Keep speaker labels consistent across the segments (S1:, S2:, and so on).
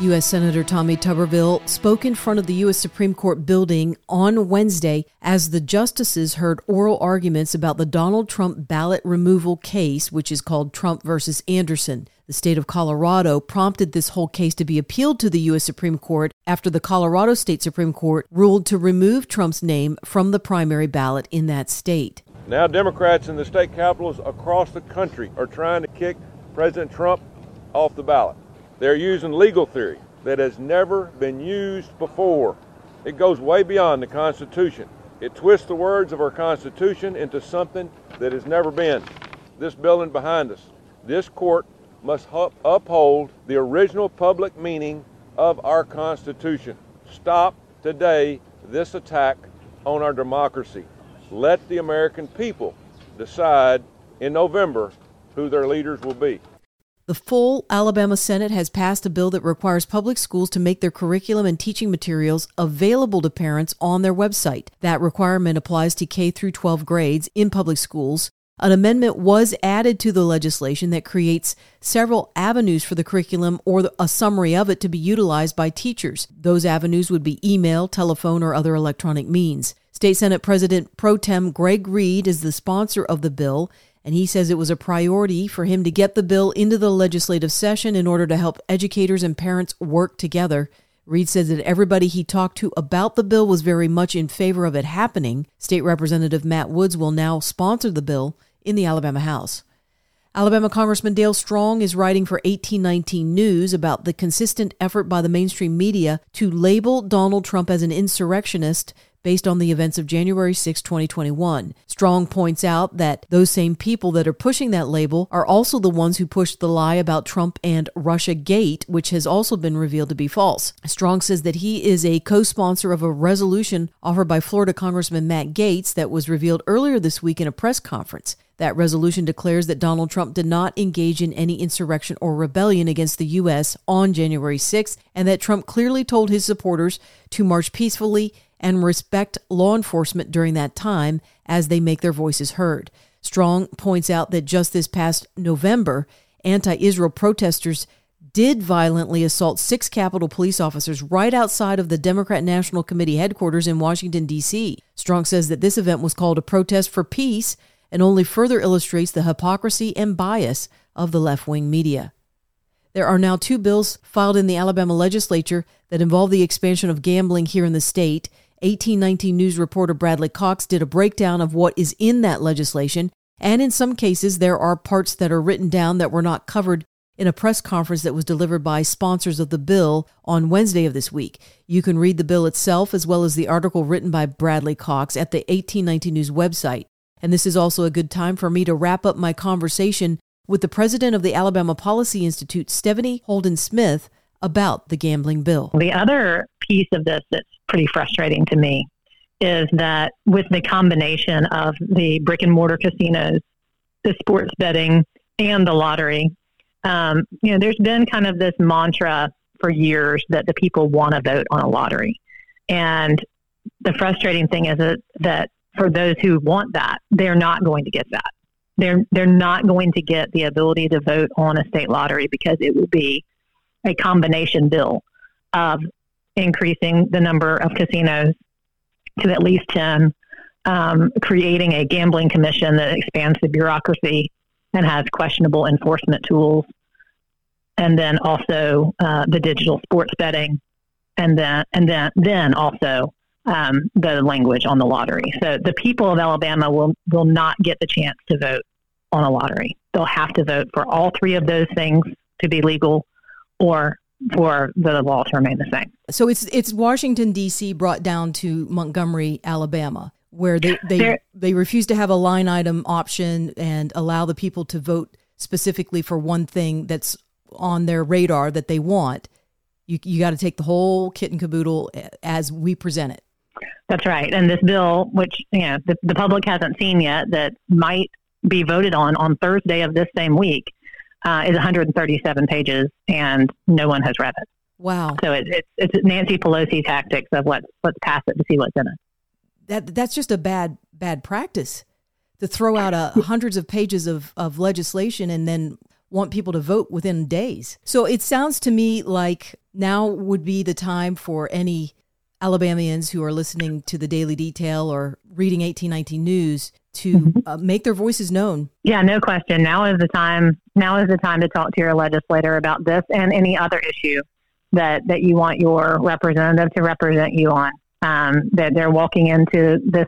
S1: U.S. Senator Tommy Tuberville spoke in front of the U.S. Supreme Court building on Wednesday as the justices heard oral arguments about the Donald Trump ballot removal case, which is called Trump versus Anderson. The state of Colorado prompted this whole case to be appealed to the U.S. Supreme Court after the Colorado State Supreme Court ruled to remove Trump's name from the primary ballot in that state.
S2: Now, Democrats in the state capitals across the country are trying to kick President Trump off the ballot. They're using legal theory that has never been used before. It goes way beyond the Constitution. It twists the words of our Constitution into something that has never been. This building behind us, this court must uphold the original public meaning of our Constitution. Stop today this attack on our democracy. Let the American people decide in November who their leaders will be.
S1: The full Alabama Senate has passed a bill that requires public schools to make their curriculum and teaching materials available to parents on their website. That requirement applies to K through 12 grades in public schools. An amendment was added to the legislation that creates several avenues for the curriculum or a summary of it to be utilized by teachers. Those avenues would be email, telephone, or other electronic means. State Senate President Pro Tem Greg Reed is the sponsor of the bill and he says it was a priority for him to get the bill into the legislative session in order to help educators and parents work together. Reed says that everybody he talked to about the bill was very much in favor of it happening. State Representative Matt Woods will now sponsor the bill in the Alabama House. Alabama Congressman Dale Strong is writing for 1819 News about the consistent effort by the mainstream media to label Donald Trump as an insurrectionist based on the events of January 6, 2021. Strong points out that those same people that are pushing that label are also the ones who pushed the lie about Trump and Russia Gate, which has also been revealed to be false. Strong says that he is a co sponsor of a resolution offered by Florida Congressman Matt Gaetz that was revealed earlier this week in a press conference. That resolution declares that Donald Trump did not engage in any insurrection or rebellion against the U.S. on January 6th, and that Trump clearly told his supporters to march peacefully and respect law enforcement during that time as they make their voices heard. Strong points out that just this past November, anti Israel protesters did violently assault six Capitol police officers right outside of the Democrat National Committee headquarters in Washington, D.C. Strong says that this event was called a protest for peace and only further illustrates the hypocrisy and bias of the left wing media. There are now two bills filed in the Alabama legislature that involve the expansion of gambling here in the state 1819 News reporter Bradley Cox did a breakdown of what is in that legislation, and in some cases, there are parts that are written down that were not covered in a press conference that was delivered by sponsors of the bill on Wednesday of this week. You can read the bill itself as well as the article written by Bradley Cox at the 1819 News website. And this is also a good time for me to wrap up my conversation with the president of the Alabama Policy Institute, Stephanie Holden Smith, about the gambling bill.
S3: The other piece of this that's pretty frustrating to me is that with the combination of the brick and mortar casinos, the sports betting, and the lottery, um, you know, there's been kind of this mantra for years that the people want to vote on a lottery. And the frustrating thing is that, that for those who want that, they're not going to get that. They're they're not going to get the ability to vote on a state lottery because it will be a combination bill of increasing the number of casinos to at least 10, um, creating a gambling commission that expands the bureaucracy and has questionable enforcement tools, and then also uh, the digital sports betting, and then and then then also um, the language on the lottery. So the people of Alabama will will not get the chance to vote on a lottery. They'll have to vote for all three of those things to be legal, or for the law to remain the same.
S1: So it's it's Washington D.C. brought down to Montgomery, Alabama, where they they, there, they refuse to have a line item option and allow the people to vote specifically for one thing that's on their radar that they want. You you got to take the whole kit and caboodle as we present it.
S3: That's right. And this bill, which you know the, the public hasn't seen yet, that might be voted on on Thursday of this same week, uh, is 137 pages, and no one has read it.
S1: Wow.
S3: So it, it, it's Nancy Pelosi tactics of let's let's pass it to see what's in it.
S1: That that's just a bad bad practice to throw out a, hundreds of pages of, of legislation and then want people to vote within days. So it sounds to me like now would be the time for any Alabamians who are listening to the Daily Detail or reading 1819 News to mm-hmm. uh, make their voices known.
S3: Yeah, no question. Now is the time. Now is the time to talk to your legislator about this and any other issue that that you want your representative to represent you on. Um, that they're walking into this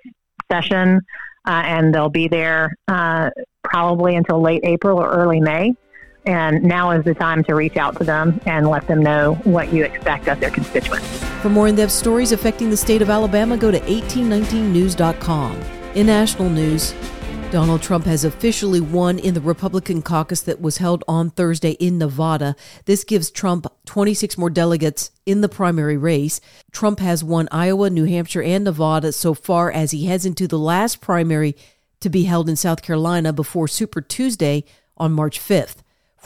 S3: session uh, and they'll be there uh, probably until late April or early May. And now is the time to reach out to them and let them know what you expect of their constituents.
S1: For more in depth stories affecting the state of Alabama, go to 1819news.com. In national news, Donald Trump has officially won in the Republican caucus that was held on Thursday in Nevada. This gives Trump 26 more delegates in the primary race. Trump has won Iowa, New Hampshire, and Nevada so far as he heads into the last primary to be held in South Carolina before Super Tuesday on March 5th.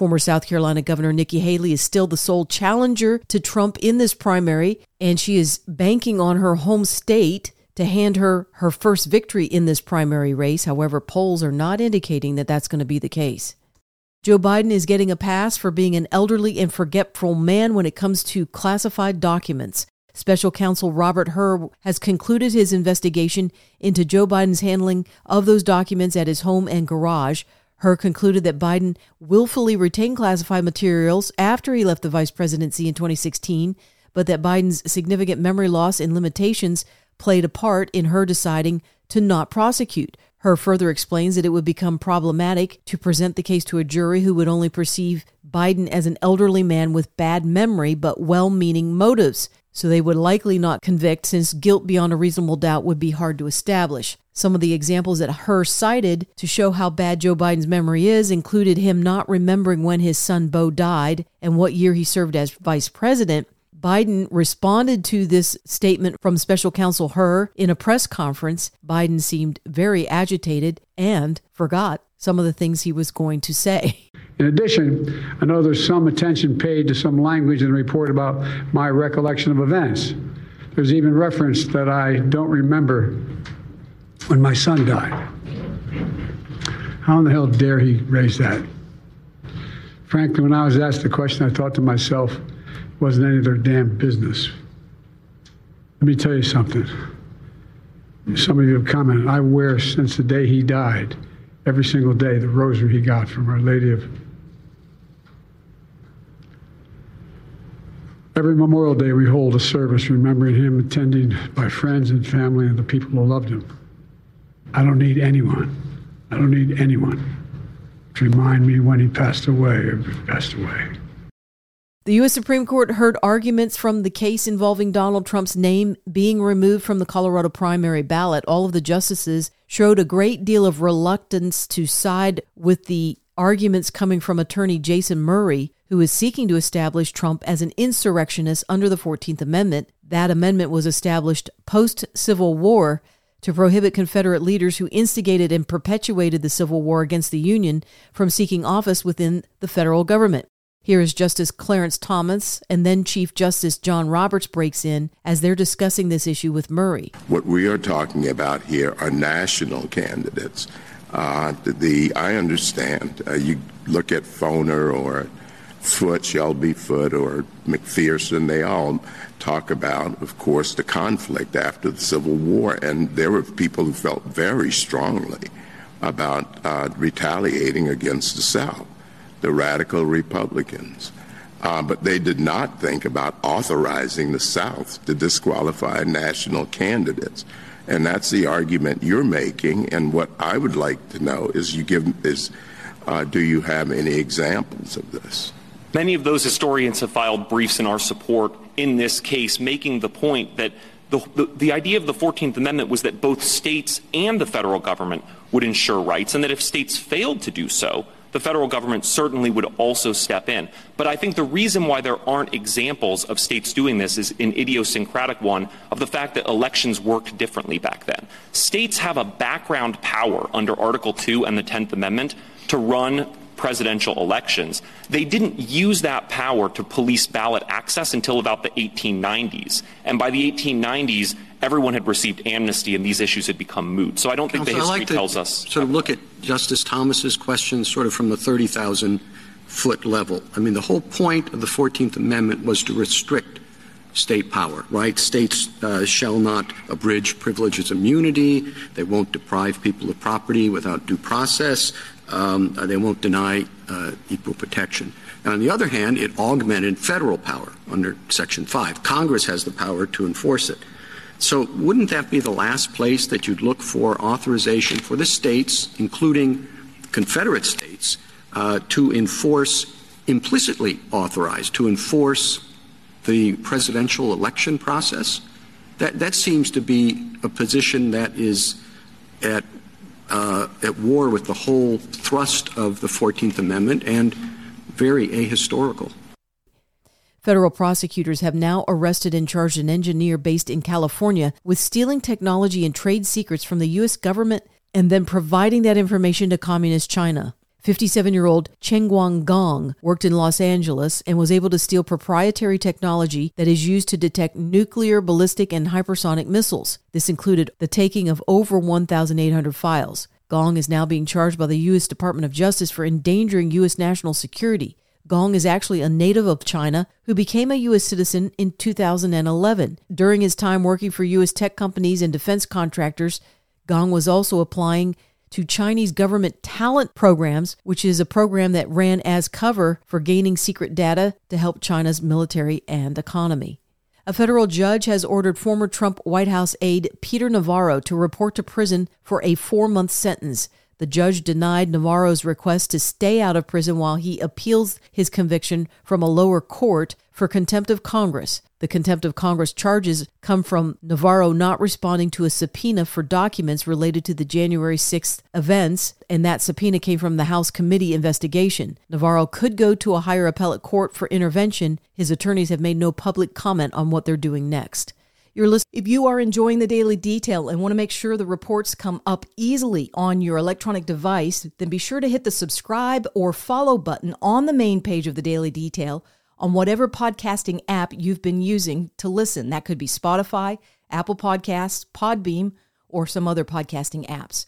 S1: Former South Carolina Governor Nikki Haley is still the sole challenger to Trump in this primary, and she is banking on her home state to hand her her first victory in this primary race. However, polls are not indicating that that's going to be the case. Joe Biden is getting a pass for being an elderly and forgetful man when it comes to classified documents. Special counsel Robert Hur has concluded his investigation into Joe Biden's handling of those documents at his home and garage. Hur concluded that Biden willfully retained classified materials after he left the vice presidency in 2016, but that Biden's significant memory loss and limitations played a part in Hur deciding to not prosecute. Hur further explains that it would become problematic to present the case to a jury who would only perceive Biden as an elderly man with bad memory but well meaning motives. So they would likely not convict since guilt beyond a reasonable doubt would be hard to establish. Some of the examples that Hur cited to show how bad Joe Biden's memory is included him not remembering when his son Beau died and what year he served as vice president, Biden responded to this statement from special counsel Hur in a press conference. Biden seemed very agitated and forgot some of the things he was going to say.
S4: In addition, I know there's some attention paid to some language in the report about my recollection of events. There's even reference that I don't remember when my son died. How in the hell dare he raise that? Frankly, when I was asked the question, I thought to myself, wasn't any of their damn business. Let me tell you something. Some of you have commented, I wear since the day he died, every single day, the rosary he got from Our Lady of. Every Memorial Day, we hold a service remembering him, attending by friends and family and the people who loved him. I don't need anyone. I don't need anyone to remind me when he passed away or passed away.
S1: The U.S. Supreme Court heard arguments from the case involving Donald Trump's name being removed from the Colorado primary ballot. All of the justices showed a great deal of reluctance to side with the arguments coming from attorney Jason Murray, who is seeking to establish Trump as an insurrectionist under the 14th Amendment. That amendment was established post Civil War to prohibit Confederate leaders who instigated and perpetuated the Civil War against the Union from seeking office within the federal government. Here is Justice Clarence Thomas and then Chief Justice John Roberts breaks in as they're discussing this issue with Murray.
S5: What we are talking about here are national candidates. Uh, the I understand uh, you look at Foner or Foote, Shelby Foote or McPherson, they all talk about, of course, the conflict after the Civil War. And there were people who felt very strongly about uh, retaliating against the South the radical Republicans. Uh, but they did not think about authorizing the South to disqualify national candidates. And that's the argument you're making. And what I would like to know is you give is uh, do you have any examples of this?
S6: Many of those historians have filed briefs in our support in this case, making the point that the, the, the, idea of the 14th Amendment was that both states and the federal government would ensure rights, and that if states failed to do so, the federal government certainly would also step in. But I think the reason why there aren't examples of states doing this is an idiosyncratic one of the fact that elections worked differently back then. States have a background power under Article 2 and the 10th Amendment to run presidential elections, they didn't use that power to police ballot access until about the 1890s. And by the 1890s, everyone had received amnesty and these issues had become moot. So I don't think
S7: Counsel,
S6: the history
S7: like
S6: tells us.
S7: Sort of look at Justice Thomas's question sort of from the 30,000 foot level. I mean, the whole point of the 14th Amendment was to restrict state power, right? States uh, shall not abridge privileges immunity. They won't deprive people of property without due process. Um, uh, they won't deny uh, equal protection. And on the other hand, it augmented federal power under Section 5. Congress has the power to enforce it. So wouldn't that be the last place that you'd look for authorization for the states, including Confederate states, uh, to enforce, implicitly authorized, to enforce the presidential election process? That, that seems to be a position that is at, uh, at war with the whole thrust of the 14th Amendment and very ahistorical.
S1: Federal prosecutors have now arrested and charged an engineer based in California with stealing technology and trade secrets from the U.S. government and then providing that information to Communist China. 57 year old Chenguang Gong worked in Los Angeles and was able to steal proprietary technology that is used to detect nuclear, ballistic, and hypersonic missiles. This included the taking of over 1,800 files. Gong is now being charged by the U.S. Department of Justice for endangering U.S. national security. Gong is actually a native of China who became a U.S. citizen in 2011. During his time working for U.S. tech companies and defense contractors, Gong was also applying to Chinese government talent programs, which is a program that ran as cover for gaining secret data to help China's military and economy. A federal judge has ordered former Trump White House aide Peter Navarro to report to prison for a four month sentence. The judge denied Navarro's request to stay out of prison while he appeals his conviction from a lower court for contempt of Congress. The contempt of Congress charges come from Navarro not responding to a subpoena for documents related to the January 6th events, and that subpoena came from the House committee investigation. Navarro could go to a higher appellate court for intervention. His attorneys have made no public comment on what they're doing next. If you are enjoying the daily detail and want to make sure the reports come up easily on your electronic device, then be sure to hit the subscribe or follow button on the main page of the daily detail on whatever podcasting app you've been using to listen. That could be Spotify, Apple Podcasts, Podbean, or some other podcasting apps.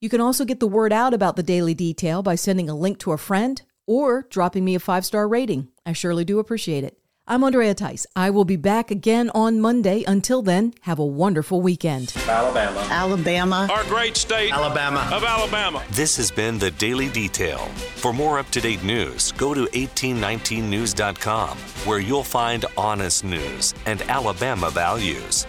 S1: You can also get the word out about the daily detail by sending a link to a friend or dropping me a five star rating. I surely do appreciate it. I'm Andrea Tice. I will be back again on Monday. Until then, have a wonderful weekend.
S8: Alabama.
S9: Alabama.
S8: Our great state.
S9: Alabama.
S8: Of Alabama.
S10: This has been the Daily Detail. For more up to date news, go to 1819news.com, where you'll find honest news and Alabama values.